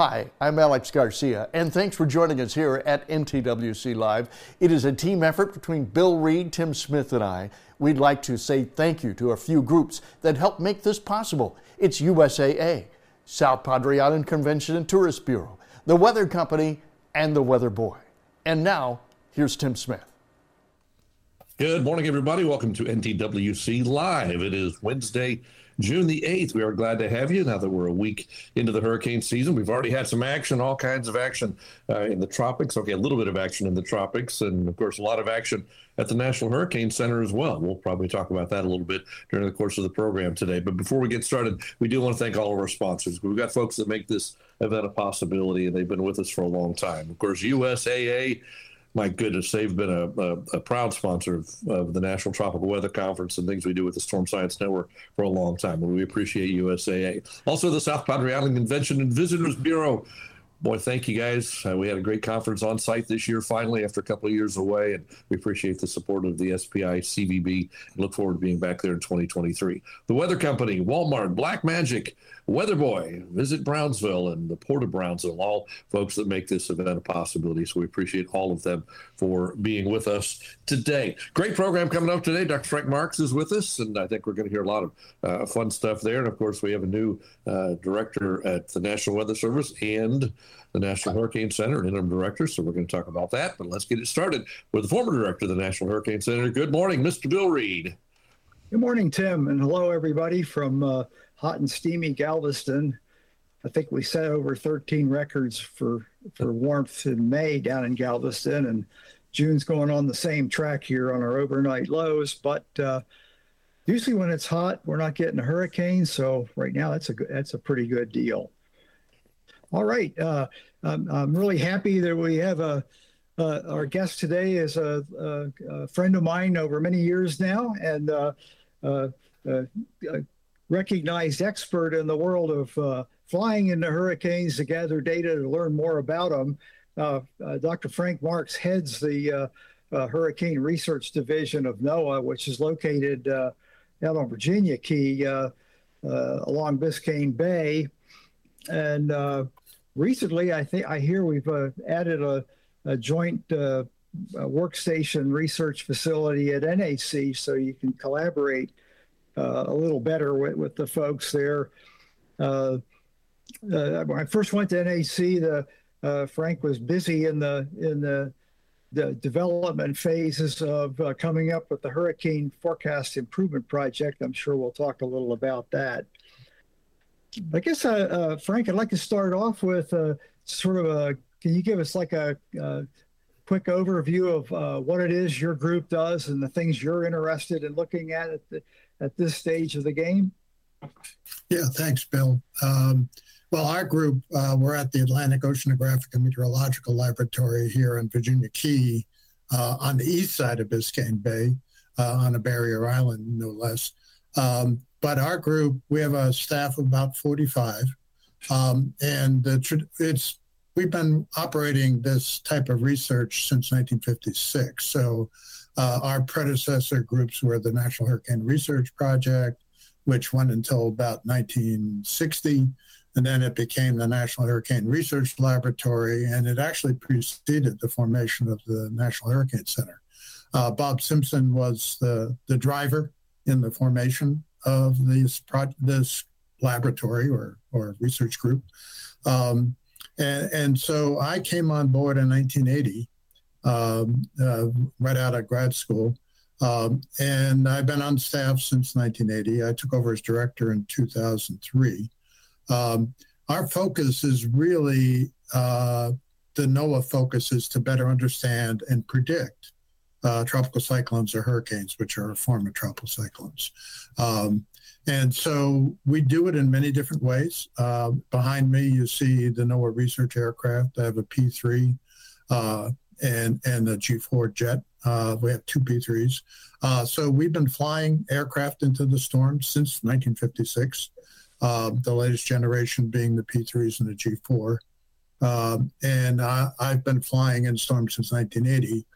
Hi, I'm Alex Garcia, and thanks for joining us here at NTWC Live. It is a team effort between Bill Reed, Tim Smith, and I. We'd like to say thank you to a few groups that helped make this possible. It's USAA, South Padre Island Convention and Tourist Bureau, the Weather Company, and the Weather Boy. And now, here's Tim Smith. Good morning, everybody. Welcome to NTWC Live. It is Wednesday, June the 8th. We are glad to have you now that we're a week into the hurricane season. We've already had some action, all kinds of action uh, in the tropics. Okay, a little bit of action in the tropics, and of course, a lot of action at the National Hurricane Center as well. We'll probably talk about that a little bit during the course of the program today. But before we get started, we do want to thank all of our sponsors. We've got folks that make this event a possibility, and they've been with us for a long time. Of course, USAA my goodness, they've been a, a, a proud sponsor of, of, the National Tropical Weather Conference and things we do with the Storm Science Network for a long time. And we appreciate USAA. Also, the South Padre Island Convention and Visitors Bureau boy, thank you guys. Uh, we had a great conference on site this year, finally, after a couple of years away, and we appreciate the support of the SPI CVB and look forward to being back there in 2023. The Weather Company, Walmart, Black Magic, Weather Boy, Visit Brownsville, and the Port of Brownsville, all folks that make this event a possibility. So we appreciate all of them for being with us today. Great program coming up today. Dr. Frank Marks is with us, and I think we're going to hear a lot of uh, fun stuff there. And of course, we have a new uh, director at the National Weather Service and the National Hurricane Center, interim director. So we're going to talk about that. But let's get it started with the former director of the National Hurricane Center. Good morning, Mr. Bill Reed. Good morning, Tim, and hello, everybody from uh, hot and steamy Galveston. I think we set over 13 records for, for warmth in May down in Galveston, and June's going on the same track here on our overnight lows. But uh, usually, when it's hot, we're not getting a hurricane. So right now, that's a that's a pretty good deal. All right. Uh, I'm, I'm, really happy that we have a, uh, our guest today is a, a, a, friend of mine over many years now and uh, uh a recognized expert in the world of uh, flying into hurricanes to gather data to learn more about them. Uh, Dr. Frank Marks heads the Hurricane Research Division of NOAA, which is located out on Virginia Key along Biscayne Bay. And recently, I think I hear we've uh, added a, a joint uh, workstation research facility at NHC so you can collaborate uh, a little better with, with the folks there. Uh, uh, when I first went to NHC, the uh, Frank was busy in the in the the development phases of coming up with the hurricane forecast improvement project. I'm sure we'll talk a little about that. I guess, uh, uh, Frank, I'd like to start off with uh, sort of a. Can you give us like a, a quick overview of uh, what it is your group does and the things you're interested in looking at at, the, at this stage of the game? Yeah, thanks, Bill. Um, well, our group, uh, we're at the Atlantic Oceanographic and Meteorological Laboratory here in Virginia Key uh, on the east side of Biscayne Bay on a barrier island, no less. Um, but our group, we have a staff of about 45. Um, and it's we've been operating this type of research since 1956. So uh, our predecessor groups were the National Hurricane Research Project, which went until about 1960. And then it became the National Hurricane Research Laboratory, and it actually preceded the formation of the National Hurricane Center. Uh, Bob Simpson was the, the driver in the formation of this pro- this laboratory or or research group, um, and, and so I came on board in 1980, um, uh, right out of grad school. Um, and I've been on staff since 1980. I took over as director in 2003. Um, our focus is really uh, the NOAA focus is to better understand and predict uh, tropical cyclones or hurricanes, which are a form of tropical cyclones. Um, and so we do it in many different ways. Uh, behind me, you see the NOAA research aircraft. I have a P3 uh, and and a G4 jet. Uh, we have two P3s. Uh, so we've been flying aircraft into the storm since 1956. Uh, the latest generation being the P3s and the G4. Um, and I, have been flying in storms since 1980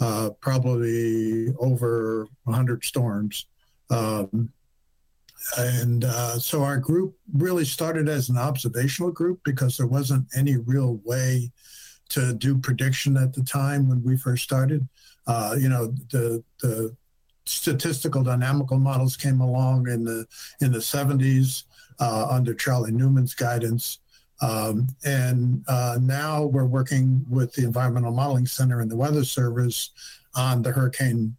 uh, probably over 100 storms. Um, and uh, so our group really started as an observational group because there wasn't any real way to do prediction at the time when we first started. Uh, you know, the the statistical dynamical models came along in the in the 70s uh, under Charlie Neumann's guidance. Um, and uh, now we're working with the Environmental Modeling Center and the Weather Service on the hurricane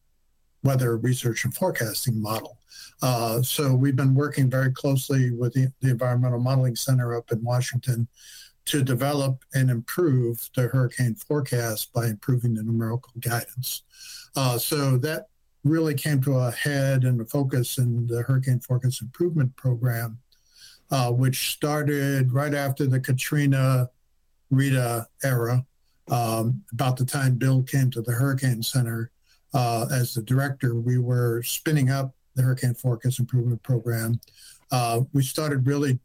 weather research and forecasting model. Uh, so we've been working very closely with the, the, Environmental Modeling Center up in Washington to develop and improve the hurricane forecast by improving the numerical guidance. Uh, so that really came to a head and a focus in the Hurricane Forecast Improvement Program, uh, which started right after the Katrina Rita era. Um, about the time Bill came to the Hurricane Center uh, as the director, we were spinning up the Hurricane Forecast Improvement Program. Uh, we started really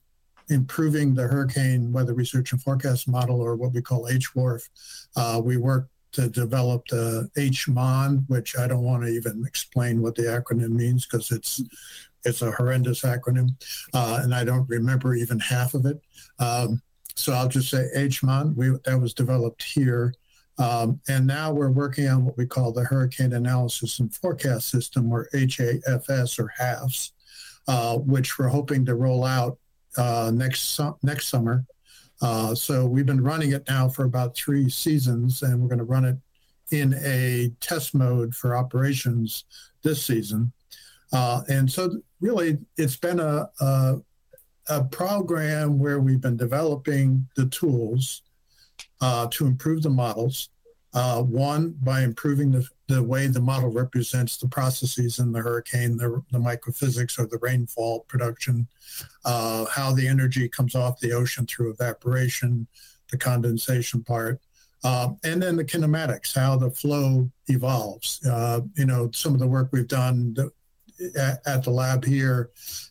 improving the hurricane weather research and forecast model, or what we call HWRF. Uh, we worked to develop the HMON, which I don't want to even explain what the acronym means because it's it's a horrendous acronym, uh, and I don't remember even half of it. Um, so I'll just say HMON. We that was developed here. Um, and now we're working on what we call the Hurricane Analysis and Forecast System, or HAFS or HAFS, uh, which we're hoping to roll out uh, next su- next summer. Uh, so we've been running it now for about three seasons, and we're going to run it in a test mode for operations this season. Uh, and so, really, it's been a, a, a program where we've been developing the tools uh, to improve the models. Uh, one, by improving the, the way the model represents the processes in the hurricane, the, the microphysics or the rainfall production, uh, how the energy comes off the ocean through evaporation, the condensation part, uh, and then the kinematics, how the flow evolves. Uh, you know, some of the work we've done at, the lab here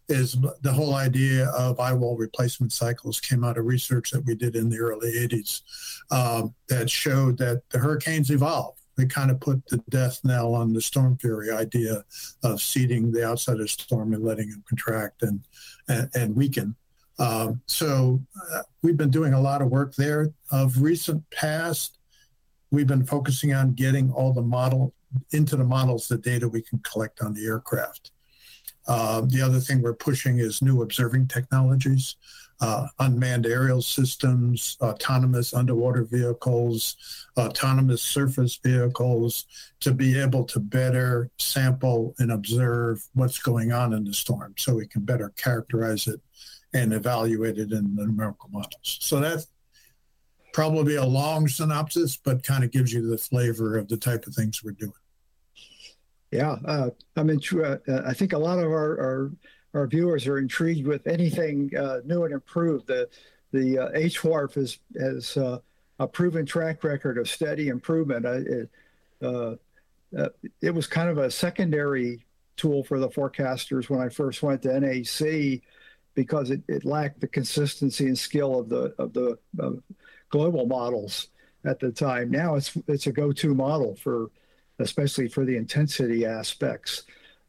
is the whole idea of eye wall replacement cycles came out of research that we did in the early 80s um, that showed that the hurricanes evolve. They kind of put the death knell on the Stormfury idea of seeding the outside of storm and letting them contract and, and, and weaken. Um, so uh, we've been doing a lot of work there. Of recent past, we've been focusing on getting all the model into the models the data we can collect on the aircraft. Uh, the other thing we're pushing is new observing technologies, uh, unmanned aerial systems, autonomous underwater vehicles, autonomous surface vehicles to be able to better sample and observe what's going on in the storm so we can better characterize it and evaluate it in the numerical models. So that's probably a long synopsis, but kind of gives you the flavor of the type of things we're doing. Yeah, uh, I mean, uh, I think a lot of our, our, our viewers are intrigued with anything uh, new and improved. The the uh, HWRF is has uh, a proven track record of steady improvement. It, uh, uh, it was kind of a secondary tool for the forecasters when I first went to NHC because it, it lacked the consistency and skill of the of the global models at the time. Now it's it's a go-to model for especially for the intensity aspects.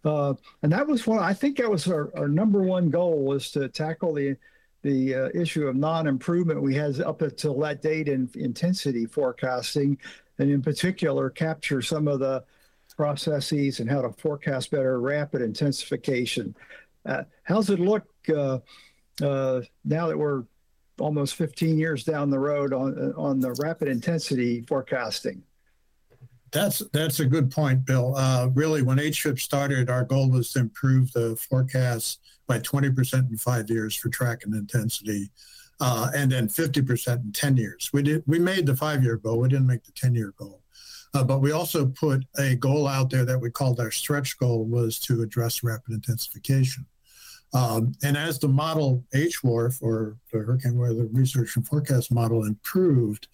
Uh, and that was one, I think that was our, our number one goal was to tackle the, the uh, issue of non-improvement we had up until that date in intensity forecasting, and in particular capture some of the processes and how to forecast better rapid intensification. Uh, how's it look uh, uh, now that we're almost 15 years down the road on on the rapid intensity forecasting? That's that's a good point, Bill. Uh, really, when HFIP started, our goal was to improve the forecasts by 20% in five years for track and intensity, uh, and then 50% in 10 years. We did we made the five-year goal. We didn't make the 10-year goal, uh, but we also put a goal out there that we called our stretch goal was to address rapid intensification. Um, and as the model HWRF or the Hurricane Weather Research and Forecast model improved,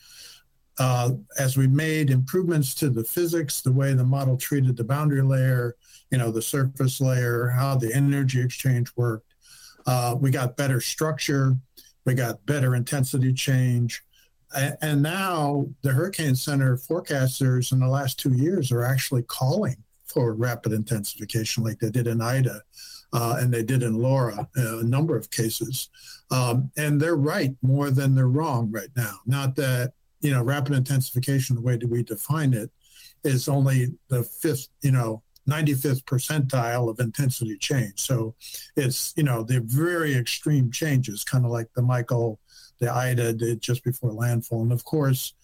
uh, as we made improvements to the physics, the way the model treated the boundary layer, you know, the surface layer, how the energy exchange worked, uh, we got better structure, we got better intensity change. And, now the Hurricane Center forecasters in the last two years are actually calling for rapid intensification like they did in Ida. uh, and they did in Laura uh, a number of cases. Um, and they're right more than they're wrong right now. Not that you know rapid intensification, the way that we define it, is only the fifth, you know, 95th percentile of intensity change. So it's, you know, the very extreme changes, kind of like the Michael, the Ida did just before landfall. And of course,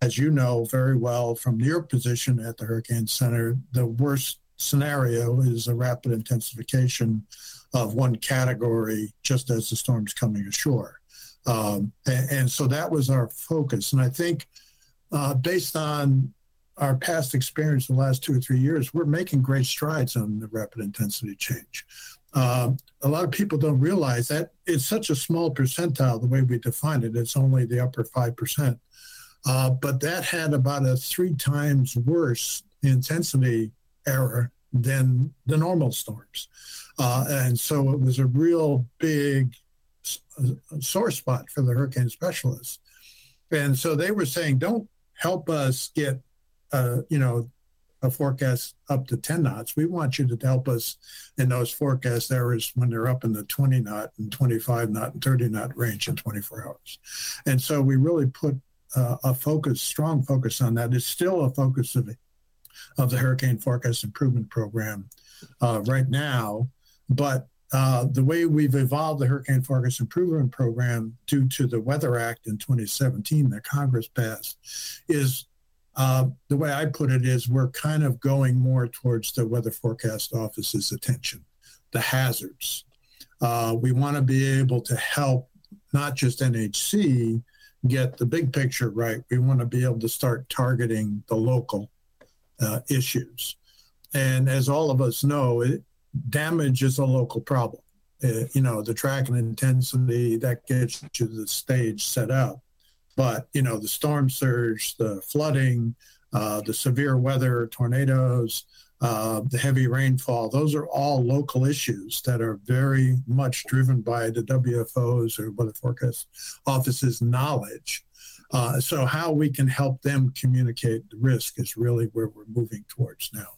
as you know very well from your position at the Hurricane Center, the worst scenario is a rapid intensification of one category just as the storm's coming ashore. Um, and, and, so that was our focus. And I think uh, based on our past experience in the last two or three years, we're making great strides on the rapid intensity change. Uh, a lot of people don't realize that it's such a small percentile the way we define it. It's only the upper 5%. Uh, but that had about a three times worse intensity error than the normal storms. Uh, and so it was a real big sore spot for the hurricane specialists. And so they were saying, don't help us get uh, you know, a forecast up to 10 knots. We want you to help us in those forecast areas when they're up in the 20 knot and 25 knot and 30 knot range in 24 hours. And so we really put uh, a focus, strong focus on that. It's still a focus of, of the Hurricane Forecast Improvement Program uh, right now. But uh, the way we've evolved the Hurricane Forecast Improvement Program due to the Weather Act in 2017 that Congress passed is uh, the way I put it is we're kind of going more towards the Weather Forecast Office's attention, the hazards. Uh, we want to be able to help not just NHC get the big picture right. We want to be able to start targeting the local uh, issues. And as all of us know, it, damage is a local problem. Uh, you know, the track and intensity that gets you the stage set up but you know, the storm surge, the flooding, uh, the severe weather, tornadoes, uh, the heavy rainfall, those are all local issues that are very much driven by the WFO's or Weather Forecast Office's knowledge. Uh, so, how we can help them communicate the risk is really where we're moving towards now,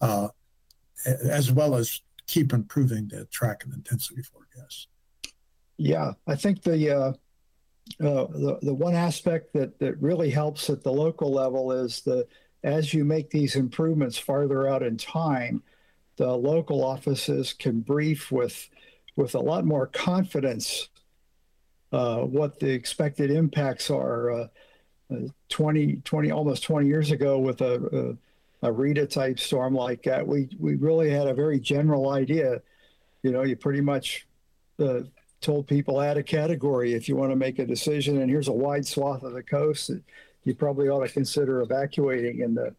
uh, as well as keep improving the track and intensity forecast. Yeah, I think the uh, uh, the, the one aspect that, that really helps at the local level is the as you make these improvements farther out in time, the local offices can brief with with a lot more confidence uh, what the expected impacts are. Uh, uh 20, 20, almost 20 years ago with a, a, a Rita type storm like that, we, we really had a very general idea. You know, you pretty much uh, told people add a category if you want to make a decision. And here's a wide swath of the coast that you probably ought to consider evacuating. And the,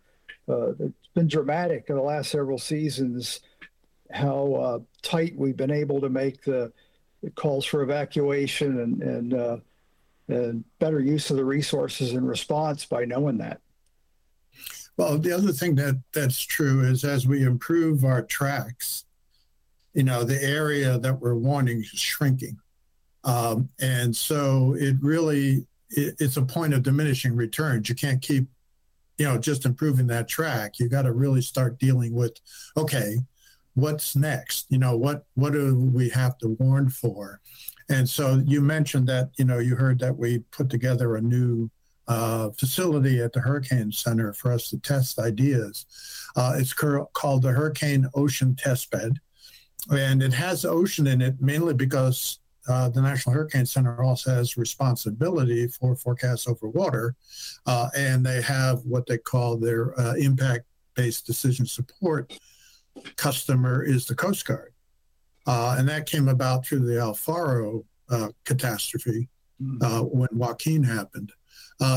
uh, it's been dramatic in the last several seasons how uh, tight we've been able to make the, the calls for evacuation and, and, uh, and better use of the resources in response by knowing that. Well, the other thing that that's true is as we improve our tracks, you know, the area that we're warning is shrinking. Um, and so it really, it, it's a point of diminishing returns. You can't keep, you know, just improving that track. You got to really start dealing with, okay, what's next? You know, what, what do we have to warn for? And so you mentioned that, you know, you heard that we put together a new uh, facility at the Hurricane Center for us to test ideas. Uh, it's called the Hurricane Ocean Test Bed and it has ocean in it mainly because uh, the National Hurricane Center also has responsibility for forecasts over water, uh, and they have what they call their uh, impact-based decision support customer is the Coast Guard, uh, and that came about through the El Faro uh, catastrophe mm. when Joaquin happened.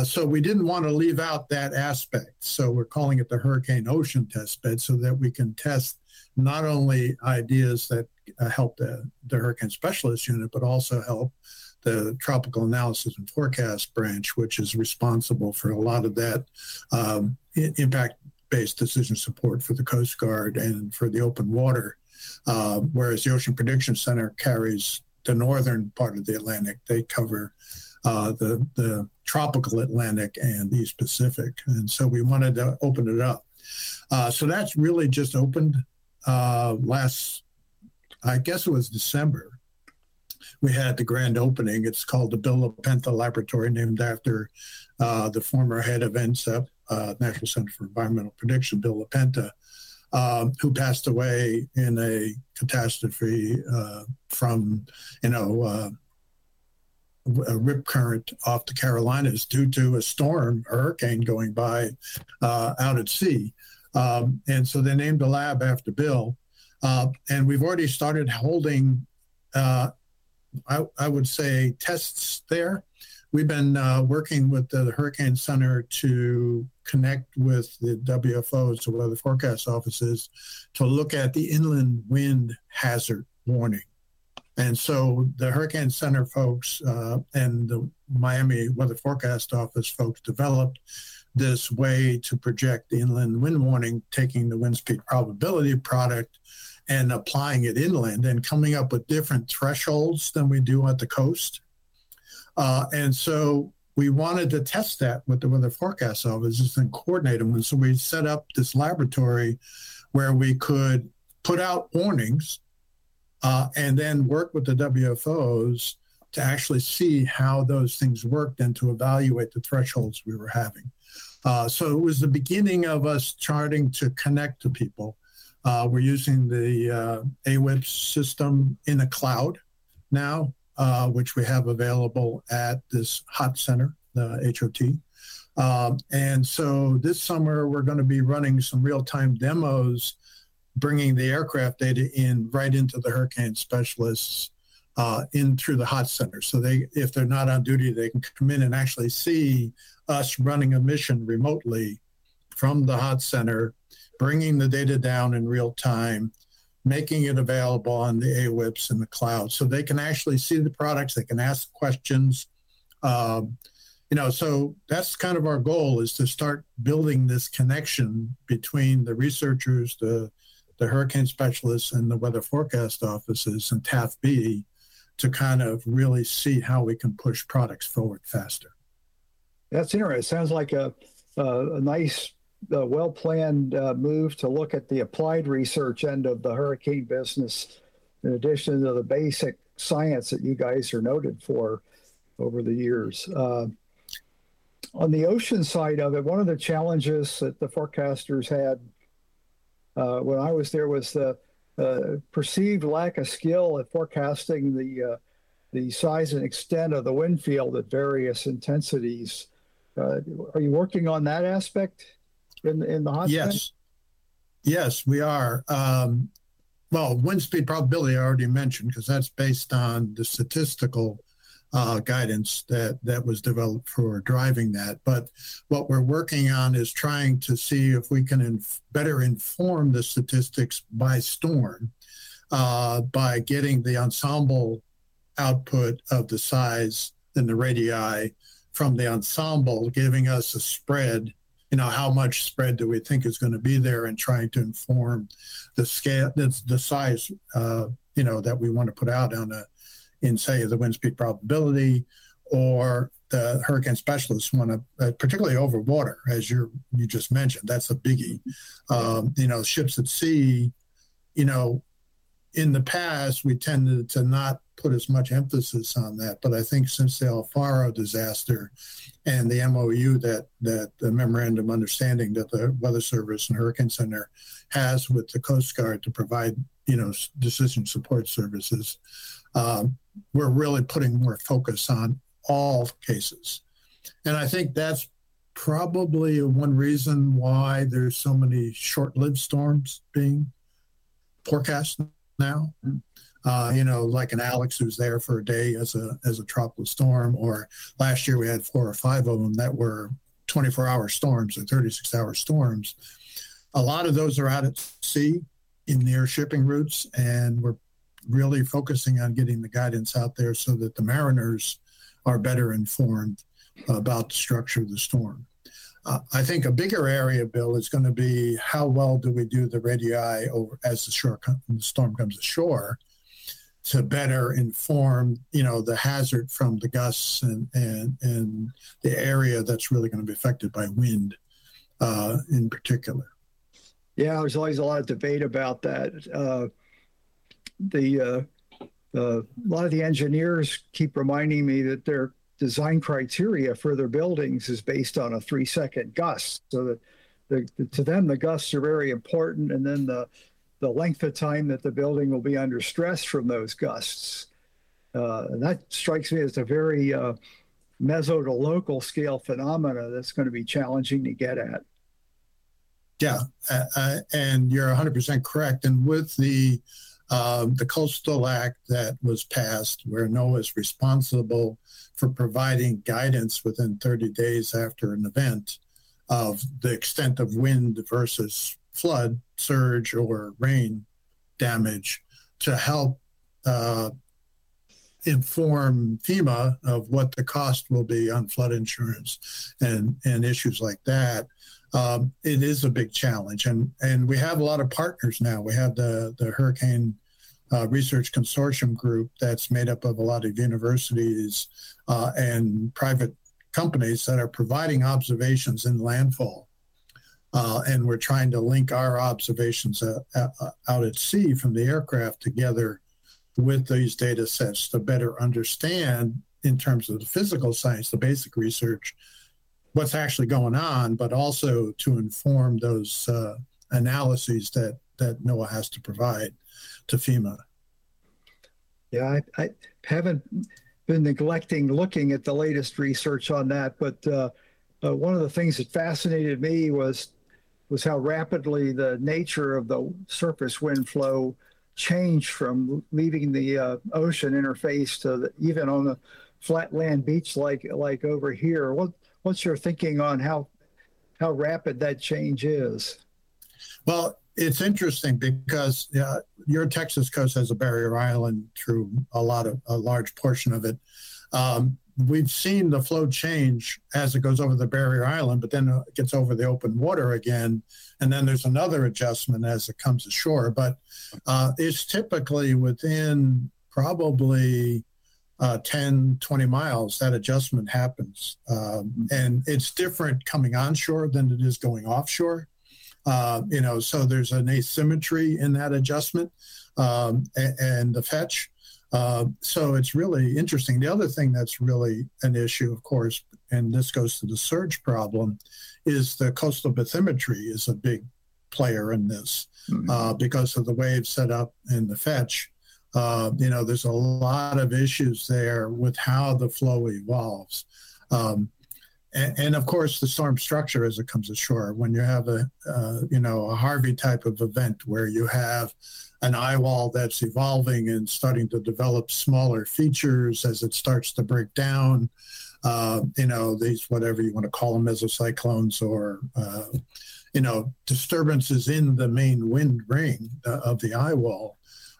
So we didn't want to leave out that aspect. So we're calling it the Hurricane Ocean Test Bed so that we can test not only ideas that uh, help the, the hurricane specialist unit, but also help the tropical analysis and forecast branch, which is responsible for a lot of that um, impact based decision support for the Coast Guard and for the open water. Uh, whereas the Ocean Prediction Center carries the northern part of the Atlantic, they cover uh, the, the tropical Atlantic and East Pacific. And so we wanted to open it up. Uh, so that's really just opened uh, last I guess it was December, we had the grand opening. It's called the Bill LaPenta Laboratory, named after uh, the former head of NCEP, uh, National Center for Environmental Prediction, Bill LaPenta, um, who passed away in a catastrophe uh, from, you know, uh, a rip current off the Carolinas due to a storm, a hurricane going by uh, out at sea. Um, and so they named the lab after Bill. Uh, and we've already started holding uh, I, I would say, tests there. We've been uh, working with the Hurricane Center to connect with the WFOs, the weather forecast offices, to look at the inland wind hazard warning. And so the Hurricane Center folks uh, and the Miami Weather Forecast Office folks developed this way to project the inland wind warning, taking the wind speed probability product and applying it inland and coming up with different thresholds than we do at the coast. Uh, and so we wanted to test that with the weather forecast offices and coordinate them. And so we set up this laboratory where we could put out warnings uh, and then work with the WFOs to actually see how those things worked and to evaluate the thresholds we were having. Uh, so it was the beginning of us starting to connect to people uh, we're using the uh, AWIPS system in the cloud now, uh, which we have available at this hot center, the HOT. Um, and so this summer, we're going to be running some real time demos, bringing the aircraft data in right into the hurricane specialists uh, in through the hot center. So they, if they're not on duty, they can come in and actually see us running a mission remotely from the hot center bringing the data down in real time, making it available on the AWIPS in the cloud so they can actually see the products, they can ask questions. Um, you know, so that's kind of our goal is to start building this connection between the researchers, the the hurricane specialists, and the weather forecast offices and TAFB to kind of really see how we can push products forward faster. That's interesting. It sounds like a, a, nice a well planned uh, move to look at the applied research end of the hurricane business, in addition to the basic science that you guys are noted for over the years. Uh, on the ocean side of it, one of the challenges that the forecasters had uh, when I was there was the uh, perceived lack of skill at forecasting the uh, the size and extent of the wind field at various intensities. Uh, are you working on that aspect? in, in the hot Yes. Yes, we are. Um, well, wind speed probability I already mentioned because that's based on the statistical uh, guidance that that was developed for driving that. But what we're working on is trying to see if we can inf- better inform the statistics by storm uh, by getting the ensemble output of the size and the radii from the ensemble, giving us a spread you know, how much spread do we think is going to be there and trying to inform the scale, the, the size, uh, you know, that we want to put out on a, in say the wind speed probability or the hurricane specialists want to, uh, particularly over water, as you you just mentioned, that's a biggie. Um, you know, ships at sea, you know, in the past we tended to not put as much emphasis on that. But I think since the El Faro disaster and the MOU that that the memorandum understanding that the Weather Service and Hurricane Center has with the Coast Guard to provide you know decision support services, um, we're really putting more focus on all cases, and I think that's probably one reason why there's so many short-lived storms being forecast now. Uh, you know, like an Alex who's there for a day as a as a tropical storm, or last year we had four or five of them that were 24 hour storms or 36 hour storms. A lot of those are out at sea in near shipping routes, and we're really focusing on getting the guidance out there so that the mariners are better informed about the structure of the storm. Uh, I think a bigger area, Bill, is going to be how well do we do the radii over as the, shore, the storm comes ashore, to better inform, you know, the hazard from the gusts and and and the area that's really going to be affected by wind, uh, in particular. Yeah, there's always a lot of debate about that. Uh, the uh, uh, a lot of the engineers keep reminding me that their design criteria for their buildings is based on a three second gust. So that the, to them, the gusts are very important. And then the, the length of time that the building will be under stress from those gusts. Uh, and that strikes me as a very uh, meso to local scale phenomena that's going to be challenging to get at. Yeah, uh, uh and you're 100% correct. And with the uh, the Coastal Act that was passed, where NOAA is responsible for providing guidance within 30 days after an event of the extent of wind versus flood, surge, or rain damage to help uh, inform FEMA of what the cost will be on flood insurance and, and issues like that. Um, it is a big challenge. And, and we have a lot of partners now. We have the, the Hurricane uh, Research Consortium group that's made up of a lot of universities uh, and private companies that are providing observations in landfall. Uh, and we're trying to link our observations uh, uh, out at sea from the aircraft together with these data sets to better understand, in terms of the physical science, the basic research, what's actually going on, but also to inform those uh, analyses that, that NOAA has to provide to FEMA. Yeah, I, I haven't been neglecting looking at the latest research on that, but uh, uh, one of the things that fascinated me was was how rapidly the nature of the surface wind flow changed from leaving the uh, ocean interface to the, even on the flat land beach like like over here. What what's your thinking on how how rapid that change is? Well, it's interesting because uh, your Texas coast has a barrier island through a lot of a large portion of it. Um, we've seen the flow change as it goes over the barrier island, but then it gets over the open water again, and then there's another adjustment as it comes ashore. But uh, it's typically within probably uh, 10, 20 miles that adjustment happens, um, and it's different coming onshore than it is going offshore. Uh, you know, so there's an asymmetry in that adjustment um, and, and, the fetch. Uh, so it's really interesting. The other thing that's really an issue, of course, and this goes to the surge problem, is the coastal bathymetry is a big player in this mm-hmm. uh, because of the wave setup and the fetch. Uh, you know, there's a lot of issues there with how the flow evolves. Um, and, and, of course the storm structure as it comes ashore when you have a uh, you know a harvey type of event where you have an eye wall that's evolving and starting to develop smaller features as it starts to break down uh, you know these whatever you want to call them mesocyclones or uh, you know disturbances in the main wind ring uh, of the eye wall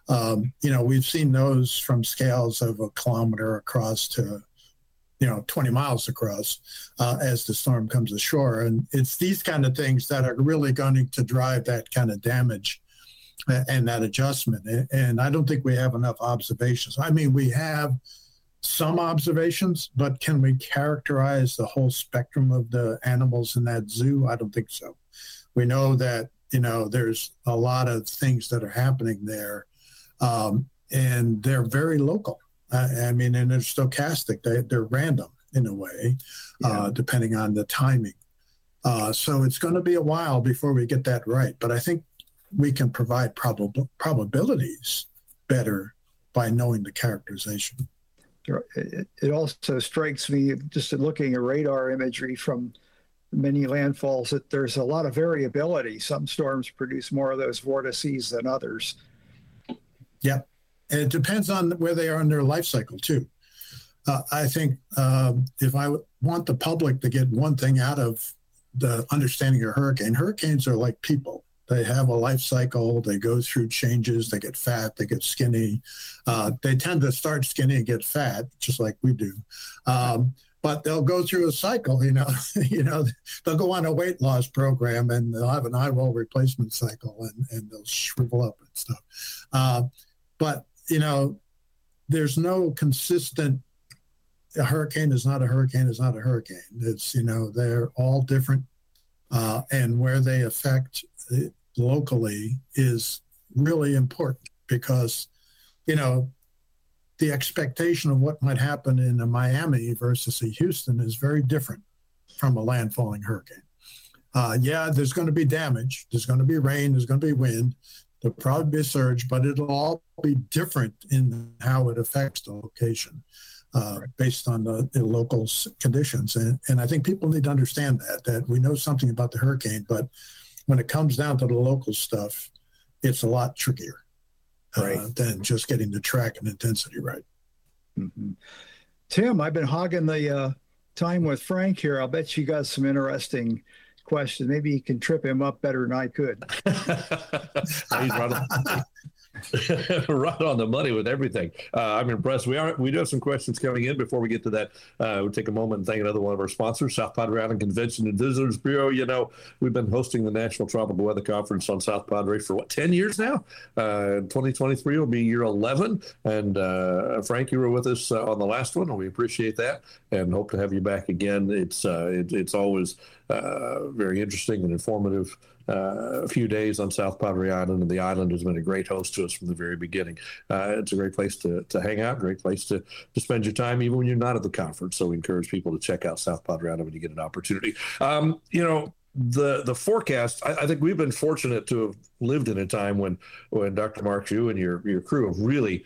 um, you know we've seen those from scales of a kilometer across to you know 20 miles across uh, as the storm comes ashore. And it's these kind of things that are really going to drive that kind of damage and that adjustment. And i don't think we have enough observations. I mean we have some observations but can we characterize the whole spectrum of the animals in that zoo? I don't think so. We know that you know there's a lot of things that are happening there um, and they're very local I mean, and they're stochastic. They, they're random in a way, uh, yeah. uh, depending on the timing. Uh, so it's going to be a while before we get that right. But I think we can provide probab- probabilities better by knowing the characterization. It also strikes me, just looking at radar imagery from many landfalls, that there's a lot of variability. Some storms produce more of those vortices than others. Yep. And it depends on where they are in their life cycle, too. Uh, I think um, if I want the public to get one thing out of the understanding of hurricane, hurricanes are like people. They have a life cycle. They go through changes. They get fat. They get skinny. Uh, they tend to start skinny and get fat, just like we do. Um, but they'll go through a cycle. You know, you know, they'll go on a weight loss program and they'll have an eye wall replacement cycle and, and they'll shrivel up and stuff. Uh, but you know, there's no consistent. A hurricane is not a hurricane is not a hurricane. It's you know they're all different, uh, and where they affect locally is really important because you know, the expectation of what might happen in a Miami versus a Houston is very different from a landfalling hurricane. Uh, yeah, there's going to be damage. There's going to be rain. There's going to be wind. There'll probably be a surge, but it'll all be different in how it affects the location uh, based on the, the local conditions. And, and I think people need to understand that, that we know something about the hurricane, but when it comes down to the local stuff, it's a lot trickier uh, right. than just getting the track and intensity right. Mm-hmm. Tim, I've been hogging the uh, time with Frank here. I'll bet you got some interesting questions. Maybe you can trip him up better than I could. Right on the money with everything. Uh, I'm impressed. We are we do have some questions coming in. Before we get to that, uh, we'll take a moment and thank another one of our sponsors, South Padre Island Convention and Visitors Bureau. You know, we've been hosting the National Tropical Weather Conference on South Padre for what ten years now. Uh, 2023 will be year 11. And uh, Frank, you were with us uh, on the last one, and we appreciate that, and hope to have you back again. It's uh, it, it's always very interesting and informative uh, a few days on South Padre Island, and the island has been a great host to us from the very beginning. Uh, it's a great place to, to hang out, great place to, to spend your time, even when you're not at the conference. So we encourage people to check out South Padre Island when you get an opportunity. Um, you know, the the forecast. I, I, think we've been fortunate to have lived in a time when when Dr. Mark, you and your your crew have really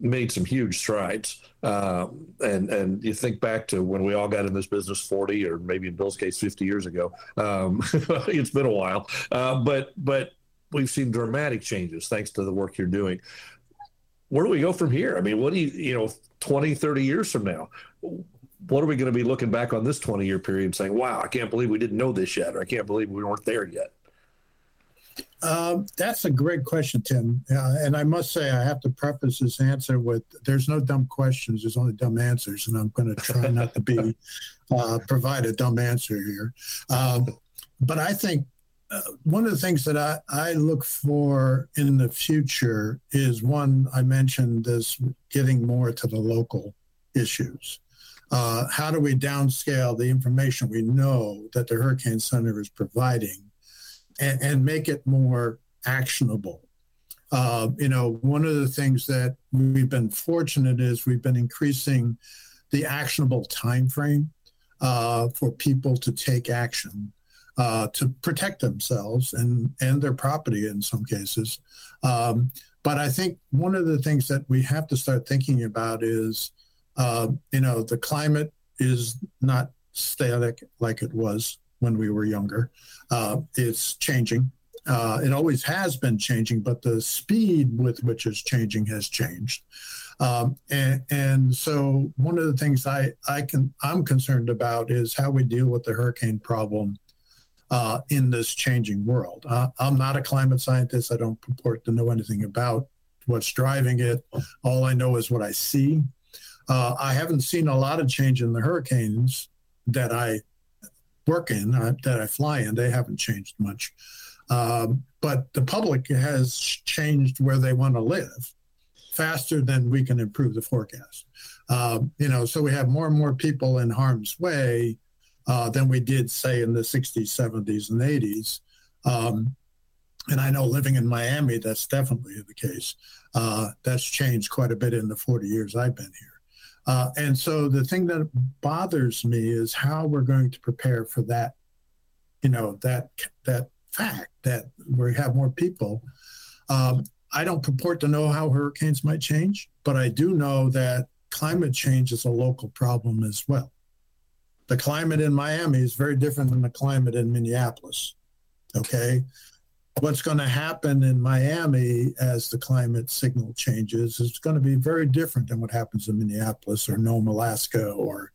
made some huge strides. Um, and and you think back to when we all got in this business 40 or maybe in Bill's case 50 years ago. Um, it's been a while, uh, but but we've seen dramatic changes thanks to the work you're doing. Where do we go from here? I mean, what do you you know 20, 30 years from now? What are we going to be looking back on this 20 year period and saying, wow, I can't believe we didn't know this yet, or I can't believe we weren't there yet? Um, that's a great question, Tim. Uh, and I must say, I have to preface this answer with there's no dumb questions, there's only dumb answers. And I'm going to try not to be uh, provide a dumb answer here. Um, but I think uh, one of the things that I, I look for in the future is one I mentioned is getting more to the local issues. Uh, how do we downscale the information we know that the Hurricane Center is providing and, and make it more actionable. Uh, you know, one of the things that we've been fortunate is we've been increasing the actionable time frame uh, for people to take action uh, to protect themselves and and their property in some cases. Um, but I think one of the things that we have to start thinking about is, uh, you know, the climate is not static like it was when we were younger. Uh, it's changing. Uh, it always has been changing, but the speed with which it's changing has changed. Um, and, and, so one of the things I, I can I'm concerned about is how we deal with the hurricane problem uh, in this changing world. Uh, I'm not a climate scientist. I don't purport to know anything about what's driving it. All I know is what I see. Uh, I haven't seen a lot of change in the hurricanes that I work in, uh, that I fly in, they haven't changed much. Um, but the public has changed where they want to live faster than we can improve the forecast. Um, you know, so we have more and more people in harm's way uh, than we did, say, in the 60s, 70s, and 80s. Um, and I know living in Miami, that's definitely the case. Uh, that's changed quite a bit in the 40 years I've been here. Uh, and so the thing that bothers me is how we're going to prepare for that, you know, that that fact that we have more people. Um, I don't purport to know how hurricanes might change, but I do know that climate change is a local problem as well. The climate in Miami is very different than the climate in Minneapolis. Okay what's going to happen in Miami as the climate signal changes is going to be very different than what happens in Minneapolis or Nome, Alaska, or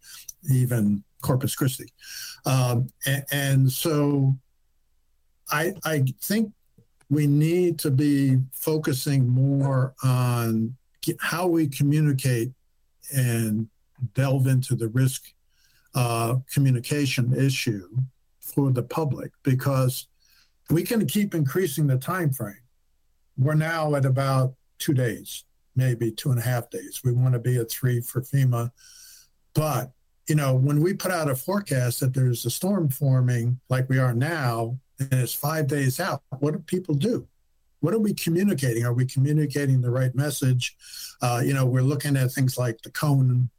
even Corpus Christi. Um, and, and, so I, I think we need to be focusing more on how we communicate and delve into the risk uh, communication issue for the public because we can keep increasing the time frame. We're now at about two days, maybe two and a half days. We want to be at three for FEMA. But, you know, when we put out a forecast that there's a storm forming like we are now, and it's five days out, what do people do? what are we communicating? Are we communicating the right message? Uh, you know, we're looking at things like the cone.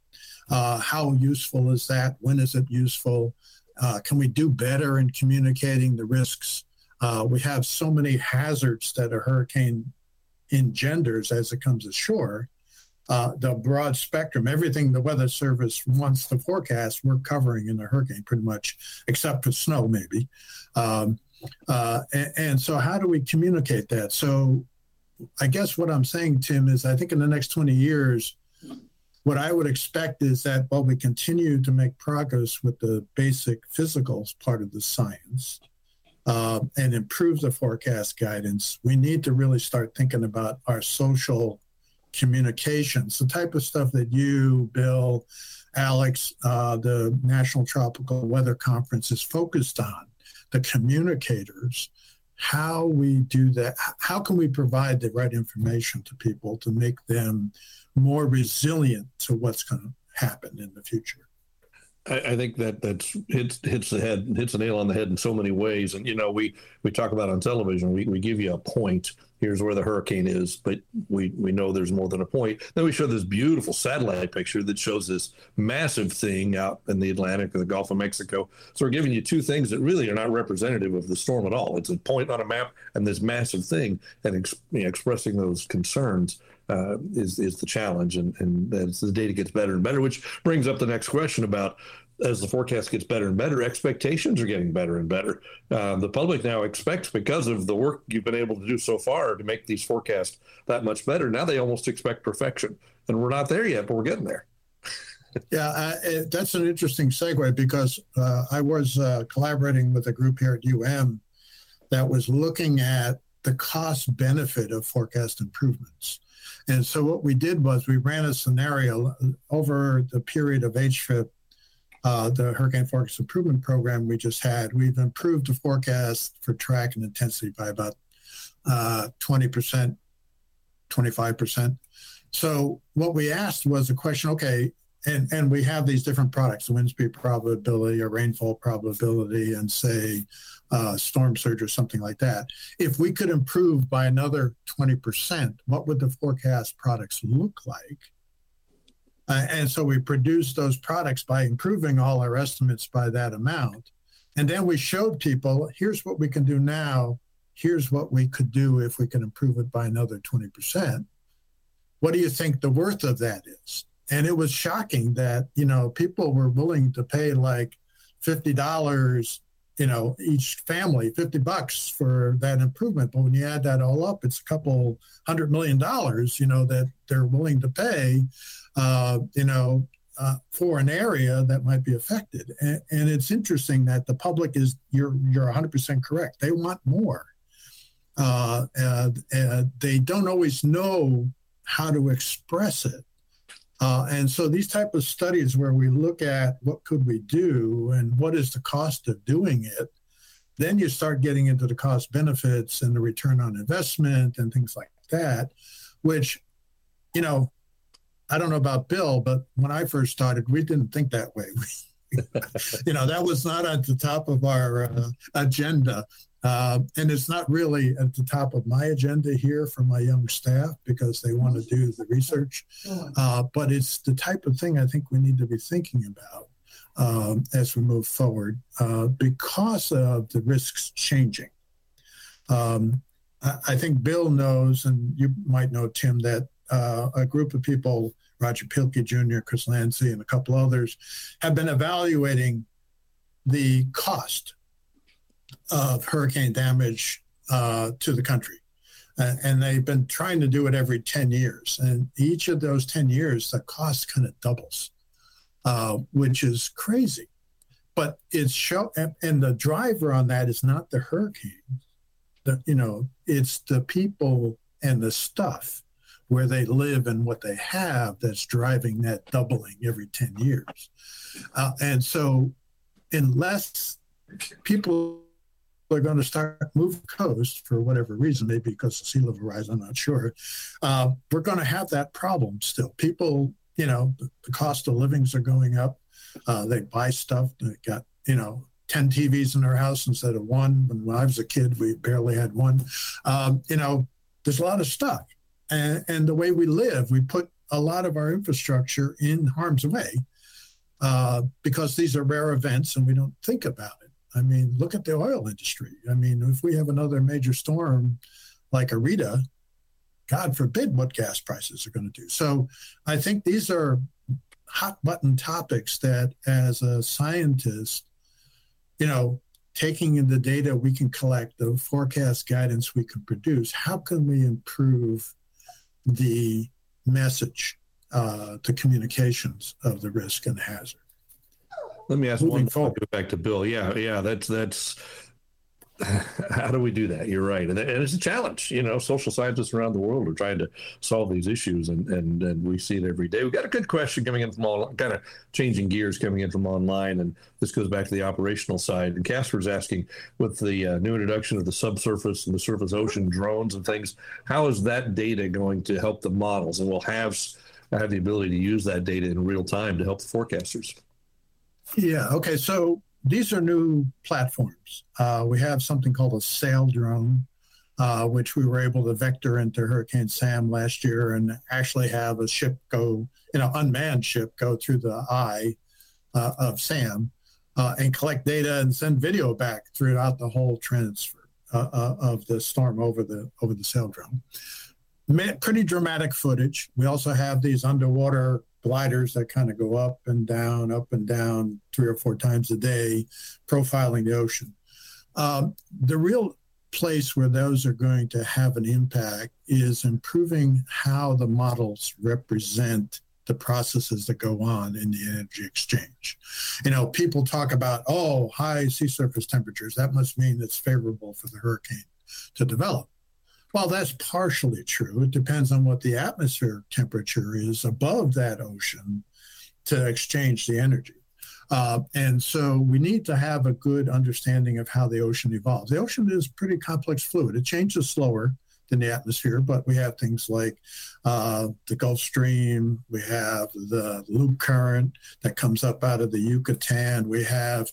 Uh, how useful is that? When is it useful? Uh, can we do better in communicating the risks? Uh, we have so many hazards that a hurricane engenders as it comes ashore. Uh, the broad spectrum, everything the Weather Service wants to forecast, we're covering in the hurricane pretty much, except for snow, maybe. Um, uh, and, and, so, how do we communicate that? So, I guess what I'm saying, Tim, is I think in the next 20 years, what I would expect is that while we continue to make progress with the basic physicals part of the science uh, and improve the forecast guidance, we need to really start thinking about our social communications, the type of stuff that you, Bill, Alex, uh, the National Tropical Weather Conference is focused on the communicators, how we do that. How can we provide the right information to people to make them more resilient to what's going to happen in the future? I, I, think that that's hits hits the head hits the nail on the head in so many ways. And you know, we we talk about on television, we, we give you a point. Here's where the hurricane is, but we we know there's more than a point. Then we show this beautiful satellite picture that shows this massive thing out in the Atlantic or the Gulf of Mexico. So we're giving you two things that really are not representative of the storm at all. It's a point on a map and this massive thing, and ex, expressing those concerns. Uh, is is the challenge, and and as the data gets better and better, which brings up the next question about as the forecast gets better and better, expectations are getting better and better. Uh, the public now expects, because of the work you've been able to do so far to make these forecasts that much better, now they almost expect perfection. And we're not there yet, but we're getting there. yeah, it, that's an interesting segue because uh, I was uh, collaborating with a group here at UM that was looking at the cost benefit of forecast improvements. And so what we did was we ran a scenario over the period of HFIP uh, the Hurricane Forecast Improvement Program we just had, we've improved the forecast for track and intensity by about uh, 20%, 25%. So what we asked was a question, okay, and, and we have these different products, wind speed probability or rainfall probability and say uh, storm surge or something like that. If we could improve by another 20%, what would the forecast products look like? Uh, and so we produced those products by improving all our estimates by that amount. And then we showed people here's what we can do now. Here's what we could do if we can improve it by another 20%. What do you think the worth of that is? And it was shocking that, you know, people were willing to pay like $50 you know, each family 50 bucks for that improvement. But when you add that all up, it's a couple hundred million dollars, you know, that they're willing to pay, uh, you know, uh, for an area that might be affected. And, and, it's interesting that the public is, you're, you're 100% correct. They want more. Uh, and, and they don't always know how to express it. Uh, and so these type of studies where we look at what could we do and what is the cost of doing it, then you start getting into the cost benefits and the return on investment and things like that, which, you know, I don't know about Bill, but when I first started, we didn't think that way. you know, that was not at the top of our uh, agenda. Uh, and it's not really at the top of my agenda here for my young staff because they want to do the research. Uh, but it's the type of thing I think we need to be thinking about um, as we move forward uh, because of the risks changing. Um, I, I, think Bill knows, and you might know, Tim, that uh, a group of people, Roger Pielke Jr., Chris Landsea, and a couple others, have been evaluating the cost of hurricane damage uh, to the country. Uh, and they've been trying to do it every 10 years. And each of those 10 years, the cost kind of doubles, uh, which is crazy. But it's show, and, the driver on that is not the hurricane. The, you know, it's the people and the stuff where they live and what they have that's driving that doubling every 10 years. Uh, and so, unless people are going to start move coast for whatever reason, maybe because the sea level rise, I'm not sure. Uh, we're going to have that problem still. People, you know, the, the cost of livings are going up. Uh, they buy stuff. They got, you know, 10 TVs in their house instead of one. When I was a kid, we barely had one. Um, you know, there's a lot of stuff. And, and the way we live, we put a lot of our infrastructure in harm's way uh, because these are rare events and we don't think about. I mean, look at the oil industry. I mean, if we have another major storm like Rita, God forbid what gas prices are going to do. So I think these are hot button topics that, as a scientist, you know, taking in the data we can collect, the forecast guidance we can produce, how can we improve the message, uh, the communications of the risk and hazard? Let me ask Moving one. Forward. Go back to Bill. Yeah, yeah, that's that's how do we do that? You're right, and, and, it's a challenge. You know, social scientists around the world are trying to solve these issues, and and and we see it every day. We've got a good question coming in from all kind of changing gears coming in from online, and this goes back to the operational side. And Casper's asking, with the uh, new introduction of the subsurface and the surface ocean drones and things, how is that data going to help the models? And we'll have have the ability to use that data in real time to help the forecasters. Yeah. Okay. So these are new platforms. Uh, we have something called a Saildrone, uh, which we were able to vector into Hurricane Sam last year and actually have a ship go, you know, unmanned ship go through the eye uh, of Sam uh, and collect data and send video back throughout the whole transfer uh, uh, of the storm over the over the Saildrone. Pretty dramatic footage. We also have these underwater gliders that kind of go up and down, up and down three or four times a day, profiling the ocean. Um, the real place where those are going to have an impact is improving how the models represent the processes that go on in the energy exchange. You know, people talk about, oh, high sea surface temperatures, that must mean it's favorable for the hurricane to develop. Well, that's partially true. It depends on what the atmospheric temperature is above that ocean to exchange the energy. Uh, and so we need to have a good understanding of how the ocean evolves. The ocean is pretty complex fluid. It changes slower in the atmosphere, but we have things like uh, the Gulf Stream, we have the loop current that comes up out of the Yucatan, we have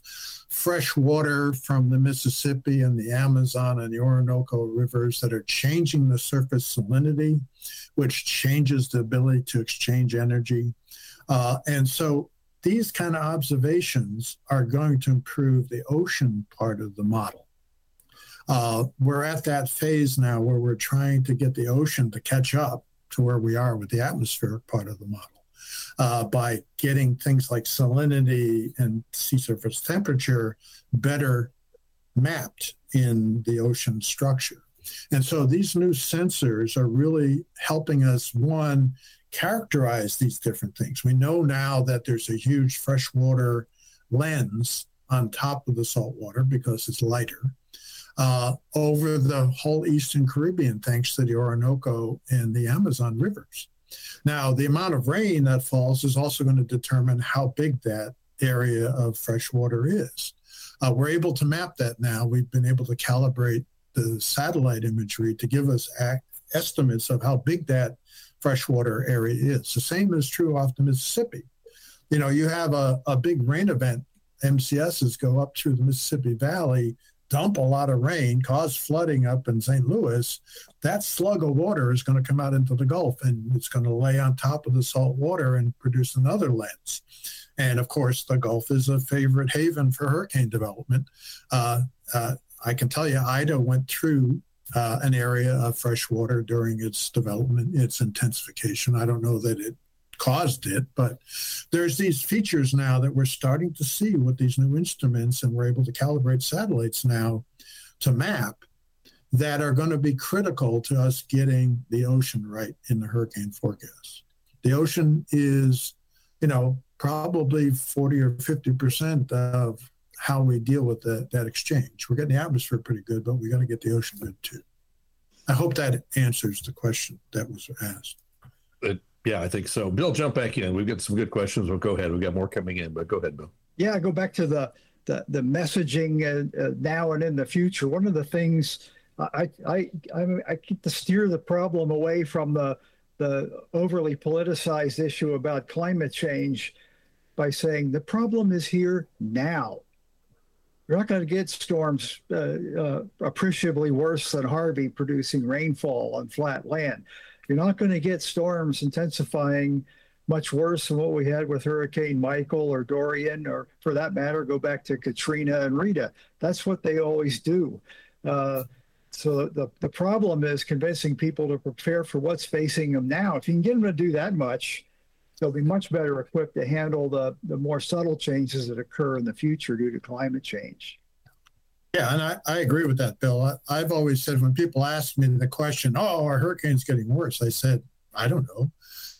fresh water from the Mississippi and the Amazon and the Orinoco rivers that are changing the surface salinity, which changes the ability to exchange energy. Uh, and so these kind of observations are going to improve the ocean part of the model. Uh, we're at that phase now where we're trying to get the ocean to catch up to where we are with the atmospheric part of the model. Uh, by getting things like salinity and sea surface temperature better mapped in the ocean structure. And so these new sensors are really helping us, one, characterize these different things. We know now that there's a huge freshwater lens on top of the saltwater because it's lighter uh, over the whole Eastern Caribbean, thanks to the Orinoco and the Amazon rivers. Now, the amount of rain that falls is also going to determine how big that area of freshwater is. Uh, we're able to map that now. We've been able to calibrate the satellite imagery to give us ac- estimates of how big that freshwater area is. The same is true off the Mississippi. You know, you have a, a big rain event, MCSs go up through the Mississippi Valley dump a lot of rain, cause flooding up in St. Louis, that slug of water is going to come out into the Gulf and it's going to lay on top of the salt water and produce another lens. And of course, the Gulf is a favorite haven for hurricane development. Uh, uh, I can tell you, Ida went through uh, an area of fresh water during its development, its intensification. I don't know that it caused it. But there's these features now that we're starting to see with these new instruments, and we're able to calibrate satellites now to map that are going to be critical to us getting the ocean right in the hurricane forecast. The ocean is, you know, probably 40 or 50% of how we deal with that, that exchange. We're getting the atmosphere pretty good, but we got to get the ocean good too. I hope that answers the question that was asked. It yeah, I think so. Bill, jump back in. We've got some good questions. We'll go ahead. We've got more coming in, but go ahead, Bill. Yeah, go back to the the, the messaging uh, uh, now and in the future. One of the things I I I, I keep to steer the problem away from the the overly politicized issue about climate change by saying the problem is here now. you're not going to get storms uh, uh, appreciably worse than Harvey producing rainfall on flat land. You're not going to get storms intensifying much worse than what we had with Hurricane Michael or Dorian, or for that matter, go back to Katrina and Rita. That's what they always do. Uh, so the, the problem is convincing people to prepare for what's facing them now. If you can get them to do that much, they'll be much better equipped to handle the, the more subtle changes that occur in the future due to climate change. Yeah, and I, I agree with that, Bill. I, have always said when people ask me the question, oh, are hurricanes getting worse? I said, I don't know.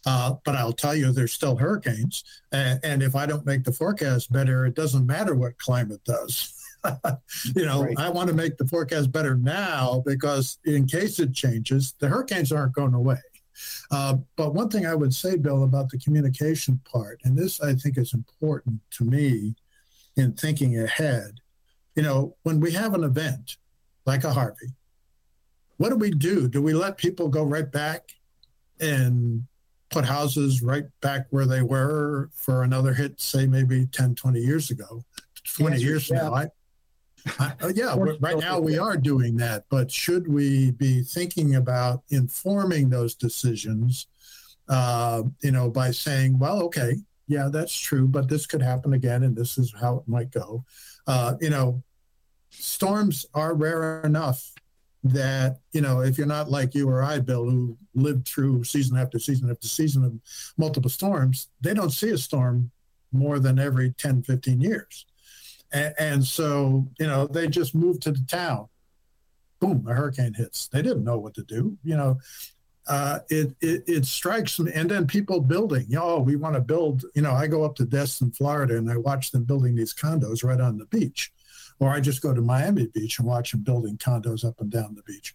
Uh, but I'll tell you, there's still hurricanes. And, and, if I don't make the forecast better, it doesn't matter what climate does. you know, right. I want to make the forecast better now because in case it changes, the hurricanes aren't going away. Uh, but one thing I would say, Bill, about the communication part, and this I think is important to me in thinking ahead. You know, when we have an event like a Harvey, what do we do? Do we let people go right back and put houses right back where they were for another hit, say maybe 10, 20 years ago, 20 years from now? I, uh, yeah, right now we are doing that, but should we be thinking about informing those decisions, uh, you know, by saying, well, okay, yeah, that's true, but this could happen again, and this is how it might go. Uh, you know, storms are rare enough that you know if you're not like you or I, Bill, who lived through season after season after season of multiple storms, they don't see a storm more than every 10, 15 years. And, and so, you know, they just moved to the town. Boom, a hurricane hits. They didn't know what to do. You know, uh, it, it, it strikes me. And then people building, you know, oh, we want to build. You know, I go up to Destin, Florida, and I watch them building these condos right on the beach, or I just go to Miami Beach and watch them building condos up and down the beach.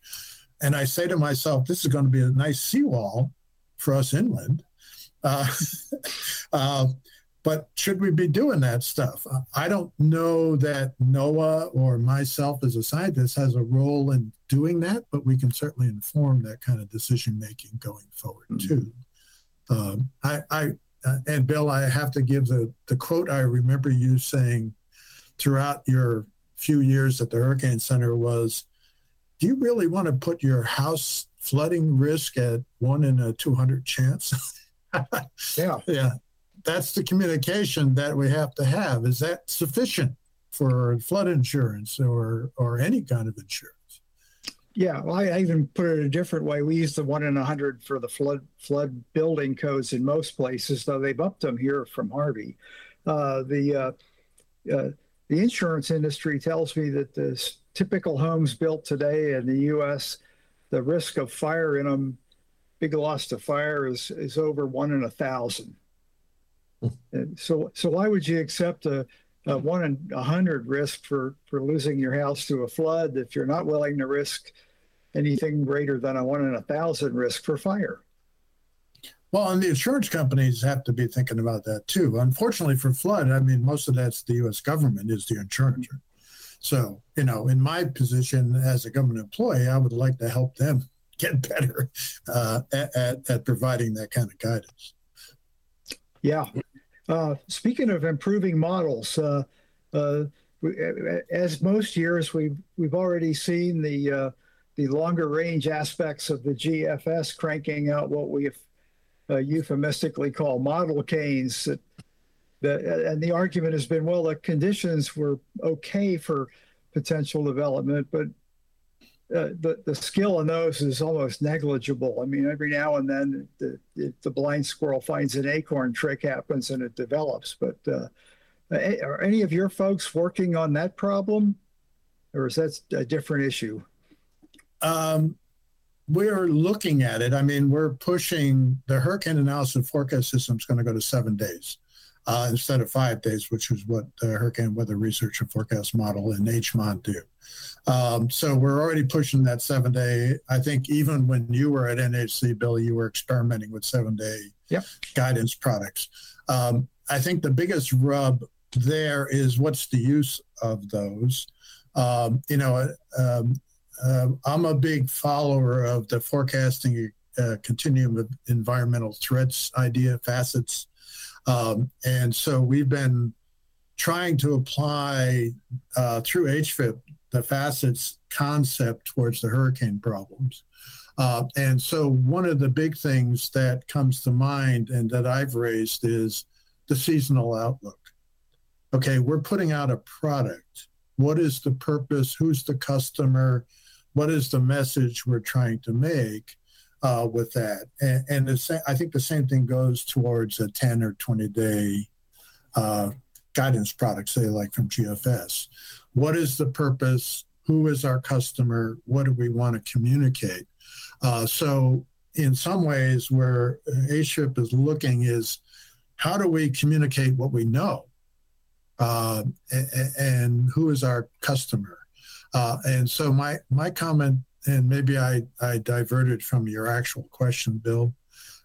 And I say to myself, this is going to be a nice seawall for us inland. Uh, uh, but should we be doing that stuff? I don't know that NOAA or myself as a scientist has a role in doing that, but we can certainly inform that kind of decision making going forward mm-hmm. too. Um, I, I uh, and Bill, I have to give the the quote I remember you saying throughout your few years at the Hurricane Center was, "Do you really want to put your house flooding risk at one in a two hundred chance?" yeah, yeah that's the communication that we have to have. Is that sufficient for flood insurance or or any kind of insurance? Yeah, well, I even put it a different way. We use the one in a hundred for the flood flood building codes in most places, though they've upped them here from Harvey. Uh, the uh, uh, the insurance industry tells me that the typical homes built today in the U.S., the risk of fire in them, big loss to fire, is is over one in a thousand hmm. so, so why would you accept a, a one in a hundred risk for for losing your house to a flood if you're not willing to risk anything greater than a one in a thousand risk for fire? Well, and the insurance companies have to be thinking about that too. Unfortunately, for flood, I mean, most of that's the U.S. government is the insurance. So, you know, in my position as a government employee, I would like to help them get better uh, at, at providing that kind of guidance. Yeah, uh, speaking of improving models, uh, uh, as most years, we've we've already seen the uh, the longer range aspects of the GFS cranking out what we uh, euphemistically call model canes. That, that, and the argument has been, well, the conditions were okay for potential development, but uh, the the skill in those is almost negligible. I mean, every now and then the, the, blind squirrel finds an acorn trick happens and it develops. But uh, are any of your folks working on that problem, or is that a different issue? Um, we're looking at it. I mean, we're pushing the hurricane analysis forecast system is going to go to seven days uh, instead of five days, which is what the Hurricane Weather Research and Forecast Model and HMON do. Um, so we're already pushing that seven day. I think even when you were at NHC, Billy, you were experimenting with seven day yep. guidance products. Um, I think the biggest rub there is what's the use of those. Um, you know, um, uh, I'm a big follower of the forecasting uh, continuum of environmental threats idea, FACETs. Um, and so we've been trying to apply uh, through HFIP the FACETs concept towards the hurricane problems. Uh, and so, one of the big things that comes to mind and that I've raised is the seasonal outlook. Okay, we're putting out a product. What is the purpose? Who's the customer? What is the message we're trying to make uh, with that? And, and the I think the same thing goes towards a 10 or 20 day uh, guidance product, say like from GFS. What is the purpose? Who is our customer? What do we want to communicate? Uh, so, in some ways, where HFIP is looking is how do we communicate what we know, uh, and, and, who is our customer? Uh, and so, my my comment, and maybe I I diverted from your actual question, Bill,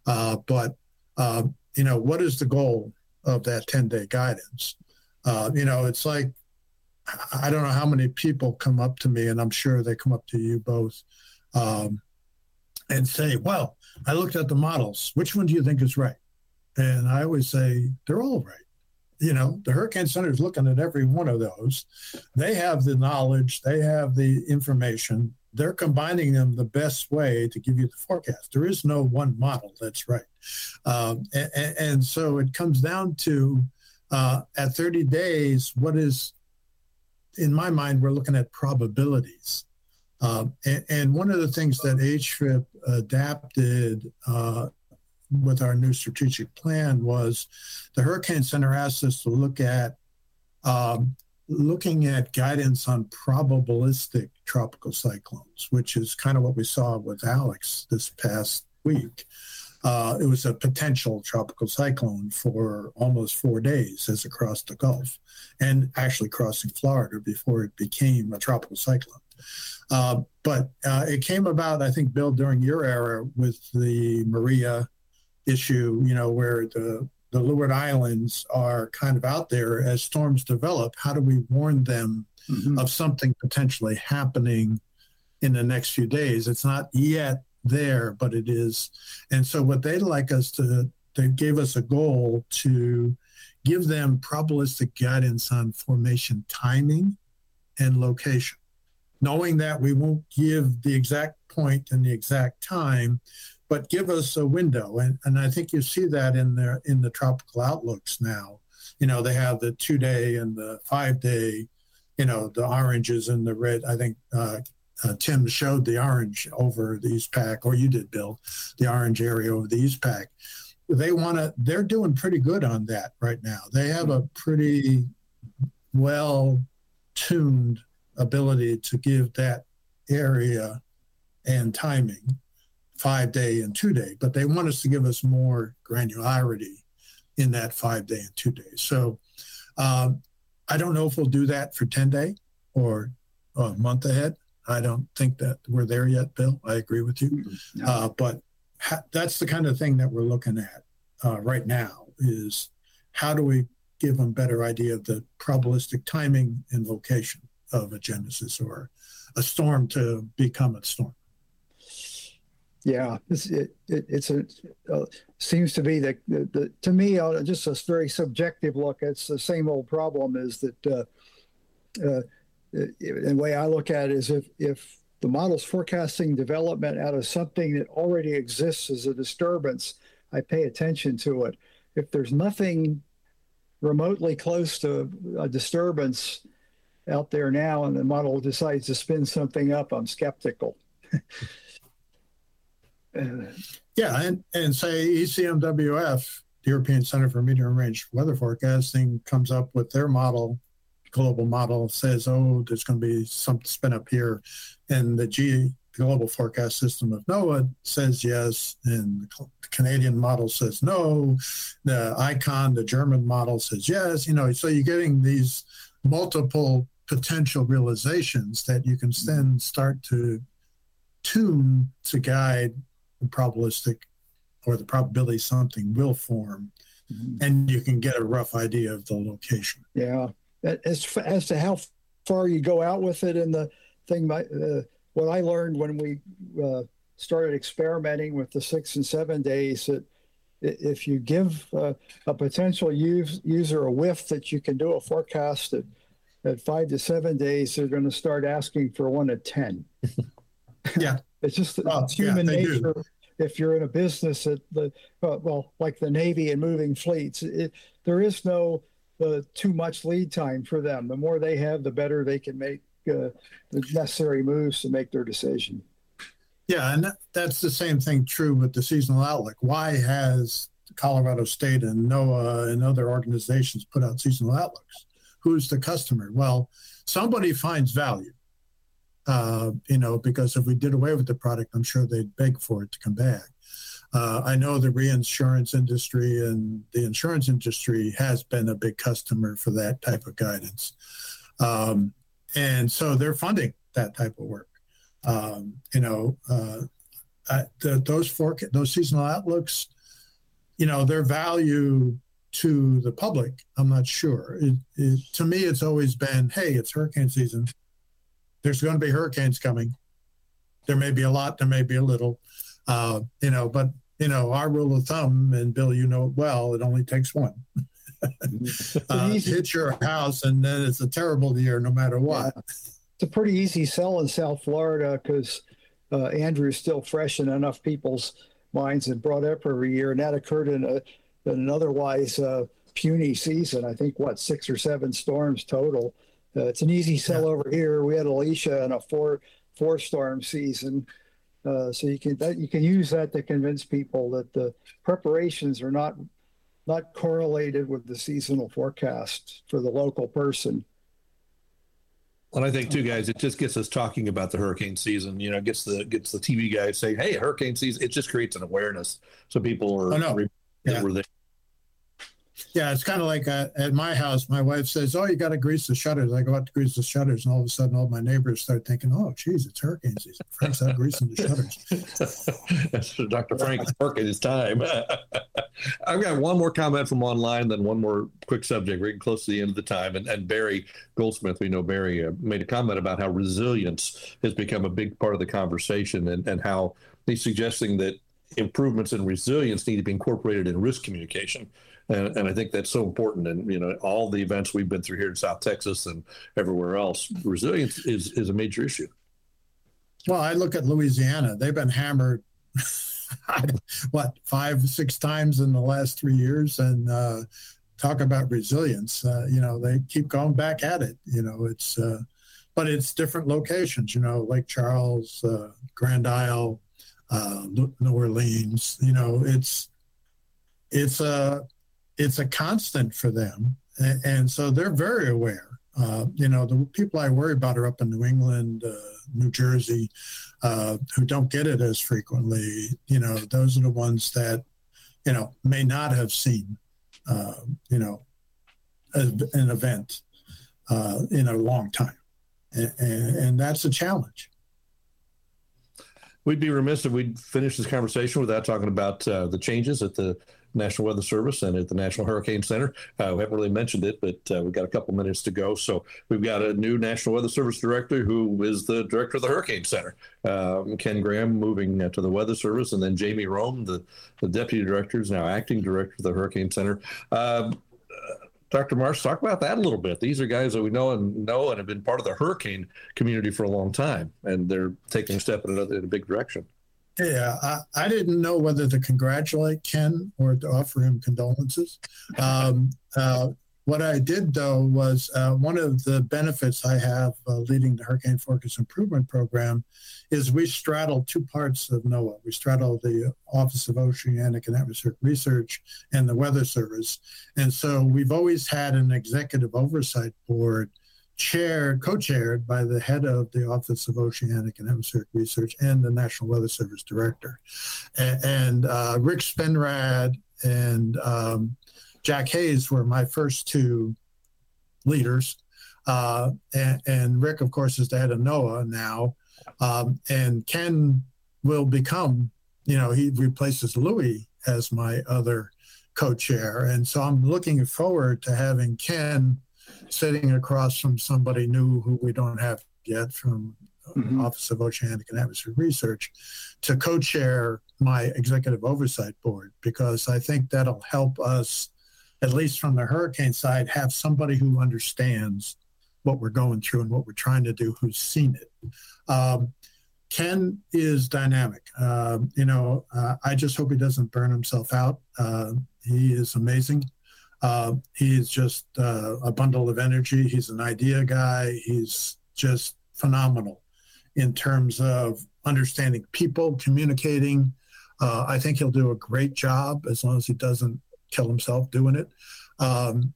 uh, but uh, you know, what is the goal of that ten day guidance? Uh, you know, it's like I don't know how many people come up to me, and I'm sure they come up to you both. Um, and say, well, I looked at the models. Which one do you think is right? And I always say, they're all right. You know, the Hurricane Center is looking at every one of those. They have the knowledge, they have the information. They're combining them the best way to give you the forecast. There is no one model that's right. Um, and, and, so it comes down to uh, at 30 days, what is, in my mind, we're looking at probabilities. Um, and, and, one of the things that HFIP adapted uh, with our new strategic plan was the Hurricane Center asked us to look at um, looking at guidance on probabilistic tropical cyclones, which is kind of what we saw with Alex this past week. Uh, it was a potential tropical cyclone for almost four days as it crossed the Gulf and actually crossing Florida before it became a tropical cyclone. Uh, but uh, it came about, I think, Bill, during your era with the Maria issue, you know, where the, the Leeward Islands are kind of out there as storms develop. How do we warn them mm-hmm. of something potentially happening in the next few days? It's not yet there, but it is. And so, what they'd like us to, they gave us a goal to give them probabilistic guidance on formation timing and location knowing that we won't give the exact point and the exact time, but give us a window. And, and I think you see that in the in the tropical outlooks now. You know, they have the two day and the five day, you know, the oranges and the red. I think uh, uh, Tim showed the orange over the East Pac, or you did, Bill, the orange area over the East Pac. They want to, they're doing pretty good on that right now. They have a pretty well tuned ability to give that area and timing five day and two day, but they want us to give us more granularity in that five day and two days. So um, I don't know if we'll do that for 10 day or a month ahead. I don't think that we're there yet, Bill. I agree with you. No. Uh, but ha- that's the kind of thing that we're looking at uh, right now is how do we give them better idea of the probabilistic timing and location of a genesis or a storm to become a storm. Yeah, it's it, it it's a uh, seems to be that the, the, to me uh, just a very subjective look. It's the same old problem is that uh, uh, the way I look at it is if if the model's forecasting development out of something that already exists as a disturbance, I pay attention to it. If there's nothing remotely close to a disturbance, out there now and the model decides to spin something up, I'm skeptical. yeah, and, and say ECMWF, the European Center for Medium Range Weather Forecasting, comes up with their model, global model, says, oh, there's going to be some spin up here. And the G global forecast system of NOAA says yes, and the Canadian model says no. The ICON, the German model says yes. You know, so you're getting these multiple potential realizations that you can then start to tune to guide the probabilistic or the probability something will form mm-hmm. and you can get a rough idea of the location yeah as, as to how far you go out with it and the thing my, uh, what i learned when we uh, started experimenting with the six and seven days that if you give uh, a potential use, user a whiff that you can do a forecast at, at five to seven days, they're going to start asking for one at 10. yeah. It's just oh, it's human yeah, nature. Do. If you're in a business that the, uh, well, like the Navy and moving fleets, it, there is no uh, too much lead time for them. The more they have, the better they can make uh, the necessary moves to make their decision. Yeah, and that's the same thing true with the seasonal outlook. Why has Colorado State and NOAA and other organizations put out seasonal outlooks? Who's the customer? Well, somebody finds value. Uh, you know, because if we did away with the product, I'm sure they'd beg for it to come back. Uh, I know the reinsurance industry and the insurance industry has been a big customer for that type of guidance. Um, and so they're funding that type of work. Um, you know, uh, the, those four those seasonal outlooks, you know, their value to the public, I'm not sure. It, it, to me, it's always been, hey, it's hurricane season. There's going to be hurricanes coming. There may be a lot, there may be a little, uh, you know, but you know, our rule of thumb, and Bill, you know it well, it only takes one. uh, hit your house, and then it's a terrible year no matter what. Yeah it's a pretty easy sell in South Florida because uh, Andrew's still fresh in enough people's minds and brought up every year, and that occurred in, a, in an otherwise uh, puny season. I think what six or seven storms total. Uh, it's an easy sell yeah. over here. We had Alicia in a four four storm season, uh, so you can that, you can use that to convince people that the preparations are not not correlated with the seasonal forecast for the local person. And I think too, guys, it just gets us talking about the hurricane season. You know, gets the gets the TV guys saying, "Hey, hurricane season." It just creates an awareness, so people are. Oh, no. yeah. Were there. Yeah, it's kind of like uh, at my house. My wife says, "Oh, you got to grease the shutters." I go out to grease the shutters, and all of a sudden, all my neighbors start thinking, "Oh, geez, it's hurricane season." Frank's out greasing the shutters. Dr. Frank is working his time. I've got one more comment from online, then one more quick subject. We're getting close to the end of the time, and, and Barry Goldsmith, we know Barry uh, made a comment about how resilience has become a big part of the conversation, and and how he's suggesting that improvements in resilience need to be incorporated in risk communication and, and I think that's so important. And you know, all the events we've been through here in South Texas and everywhere else, resilience is is a major issue. Well, I look at Louisiana; they've been hammered. what five, six times in the last three years, and uh, talk about resilience. Uh, you know, they keep going back at it. You know, it's uh, but it's different locations. You know, Lake Charles, uh, Grand Isle, uh, New Orleans. You know, it's it's a it's a constant for them. And, and so they're very aware. Uh, you know, the people I worry about are up in New England, uh, New Jersey, uh, who don't get it as frequently. You know, those are the ones that, you know, may not have seen, uh, you know, a, an event uh, in a long time. And, and, and that's a challenge. We'd be remiss if we'd finish this conversation without talking about uh, the changes at the National Weather Service and at the National Hurricane Center. Uh, we haven't really mentioned it, but uh, we've got a couple minutes to go. So we've got a new National Weather Service director who is the director of the Hurricane Center, um, Ken Graham, moving uh, to the Weather Service, and then Jamie Rhome, the, the deputy director, is now acting director of the Hurricane Center. Um, Dr. Marks, talk about that a little bit. These are guys that we know and know and have been part of the hurricane community for a long time, and they're taking a step in, another, in a big direction. Yeah, I, I, didn't know whether to congratulate Ken or to offer him condolences. Um, uh, what I did, though, was uh, one of the benefits I have uh, leading the Hurricane Forecast Improvement Program is we straddle two parts of NOAA. We straddle the Office of Oceanic and Atmospheric Research and the Weather Service. And so we've always had an executive oversight board chaired, co-chaired by the head of the Office of Oceanic and Atmospheric Research and the National Weather Service director. And, and uh, Rick Spinrad and um, Jack Hayes were my first two leaders. Uh, and, and, Rick, of course, is the head of NOAA now. Um, and Ken will become, you know, he replaces Louis as my other co-chair. And so I'm looking forward to having Ken sitting across from somebody new who we don't have yet from mm-hmm. Office of Oceanic and Atmospheric Research to co-chair my executive oversight board because I think that'll help us, at least from the hurricane side, have somebody who understands what we're going through and what we're trying to do, who's seen it. Um, Ken is dynamic. Uh, you know, uh, I just hope he doesn't burn himself out. Uh, he is amazing. Uh, he is just uh, a bundle of energy. He's an idea guy. He's just phenomenal in terms of understanding people, communicating. Uh, I think he'll do a great job as long as he doesn't kill himself doing it. Um,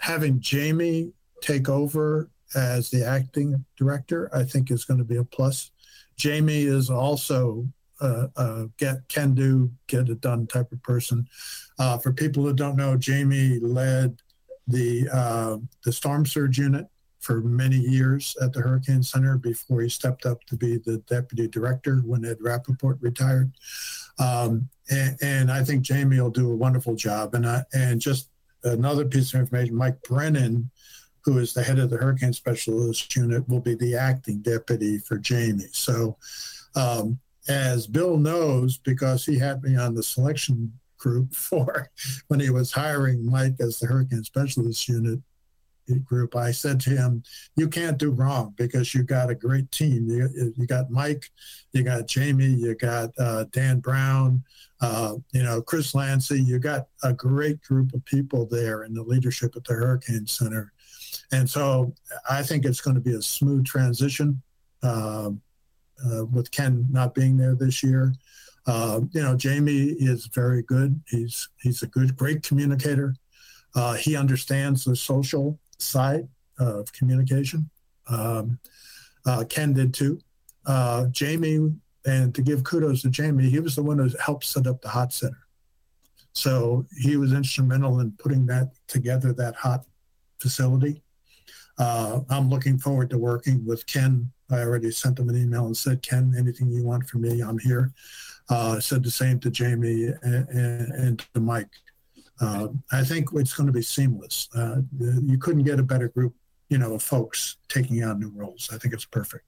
having Jamie take over as the acting director, I think is going to be a plus. Jamie is also a, a get can do, get it done type of person. Uh, for people who don't know, Jamie led the uh, the storm surge unit for many years at the Hurricane Center before he stepped up to be the deputy director when Ed Rappaport retired. Um, and, and, I think Jamie will do a wonderful job. And I, and just another piece of information, Mike Brennan who is the head of the hurricane specialist unit, will be the acting deputy for Jamie. So, um, as Bill knows, because he had me on the selection group for when he was hiring Mike as the hurricane specialist unit group, I said to him, "You can't do wrong because you got a great team. You, you got Mike, you got Jamie, you got uh, Dan Brown, uh, you know Chris Landsea. You got a great group of people there in the leadership at the Hurricane Center and so I think it's going to be a smooth transition uh, uh, with Ken not being there this year. Uh, you know, Jamie is very good. He's he's a good, great communicator. Uh, he understands the social side of communication. Um, uh, Ken did too. Uh, Jamie, and to give kudos to Jamie, he was the one who helped set up the hot center. So he was instrumental in putting that together, that hot facility. Uh, I'm looking forward to working with Ken. I already sent him an email and said, Ken, anything you want from me, I'm here. Uh, said the same to Jamie and, and, and to Mike. Uh, I think it's going to be seamless. Uh, you couldn't get a better group, you know, of folks taking on new roles. I think it's perfect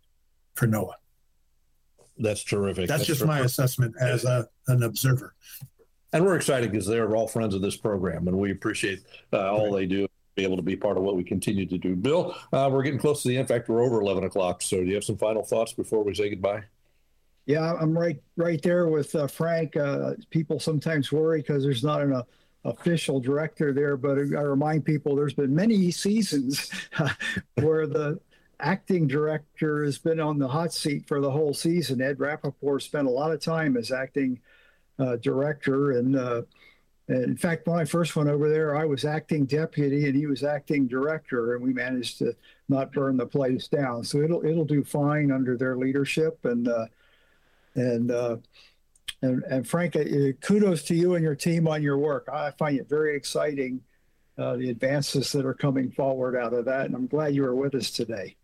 for NOAA. That's terrific. That's, That's just terrific. my assessment as a, an observer. And we're excited because they're all friends of this program, and we appreciate uh, all they do be able to be part of what we continue to do. Bill, uh, we're getting close to the end. In fact, we're over 11 o'clock. So do you have some final thoughts before we say goodbye? Yeah, I'm right right there with uh, Frank. Uh, people sometimes worry because there's not an uh, official director there, but I remind people there's been many seasons where the acting director has been on the hot seat for the whole season. Ed Rappaport spent a lot of time as acting uh, director, and uh, in fact, when I first went over there, I was acting deputy and he was acting director, and we managed to not burn the place down. So it'll it'll do fine under their leadership. And uh, and uh, and and Frank, uh, kudos to you and your team on your work. I find it very exciting uh, the advances that are coming forward out of that, and I'm glad you were with us today.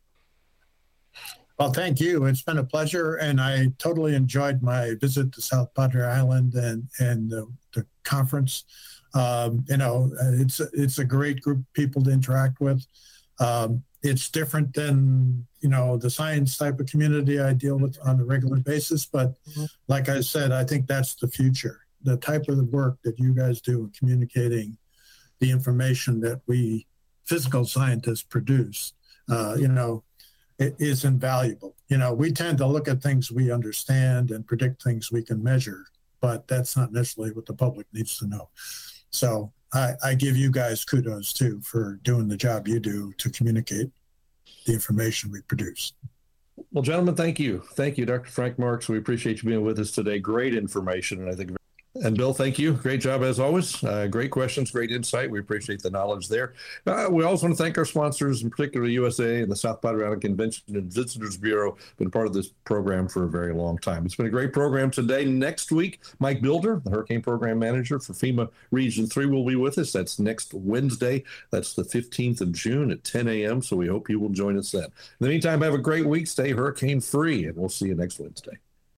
Well, thank you. It's been a pleasure, and I totally enjoyed my visit to South Padre Island and and the conference. Um, you know, it's it's a great group of people to interact with. Um, it's different than you know the science type of community I deal with on a regular basis, but mm-hmm. like I said, I think that's the future. The type of the work that you guys do in communicating the information that we physical scientists produce. Uh, you know, is invaluable. You know, we tend to look at things we understand and predict things we can measure, but that's not necessarily what the public needs to know. So I, I give you guys kudos too for doing the job you do to communicate the information we produce. Well, gentlemen, thank you. Thank you, Dr. Frank Marks. We appreciate you being with us today. Great information, and I think and Bill, thank you. Great job as always. Uh, great questions, great insight. We appreciate the knowledge there. Uh, we also want to thank our sponsors, in particular USA and the South Padre Convention and Visitors Bureau. Been part of this program for a very long time. It's been a great program today. Next week, Mike Builder, the Hurricane Program Manager for FEMA Region 3, will be with us. That's next Wednesday. That's the 15th of June at 10 a.m. So we hope you will join us then. In the meantime, have a great week. Stay hurricane free, and we'll see you next Wednesday.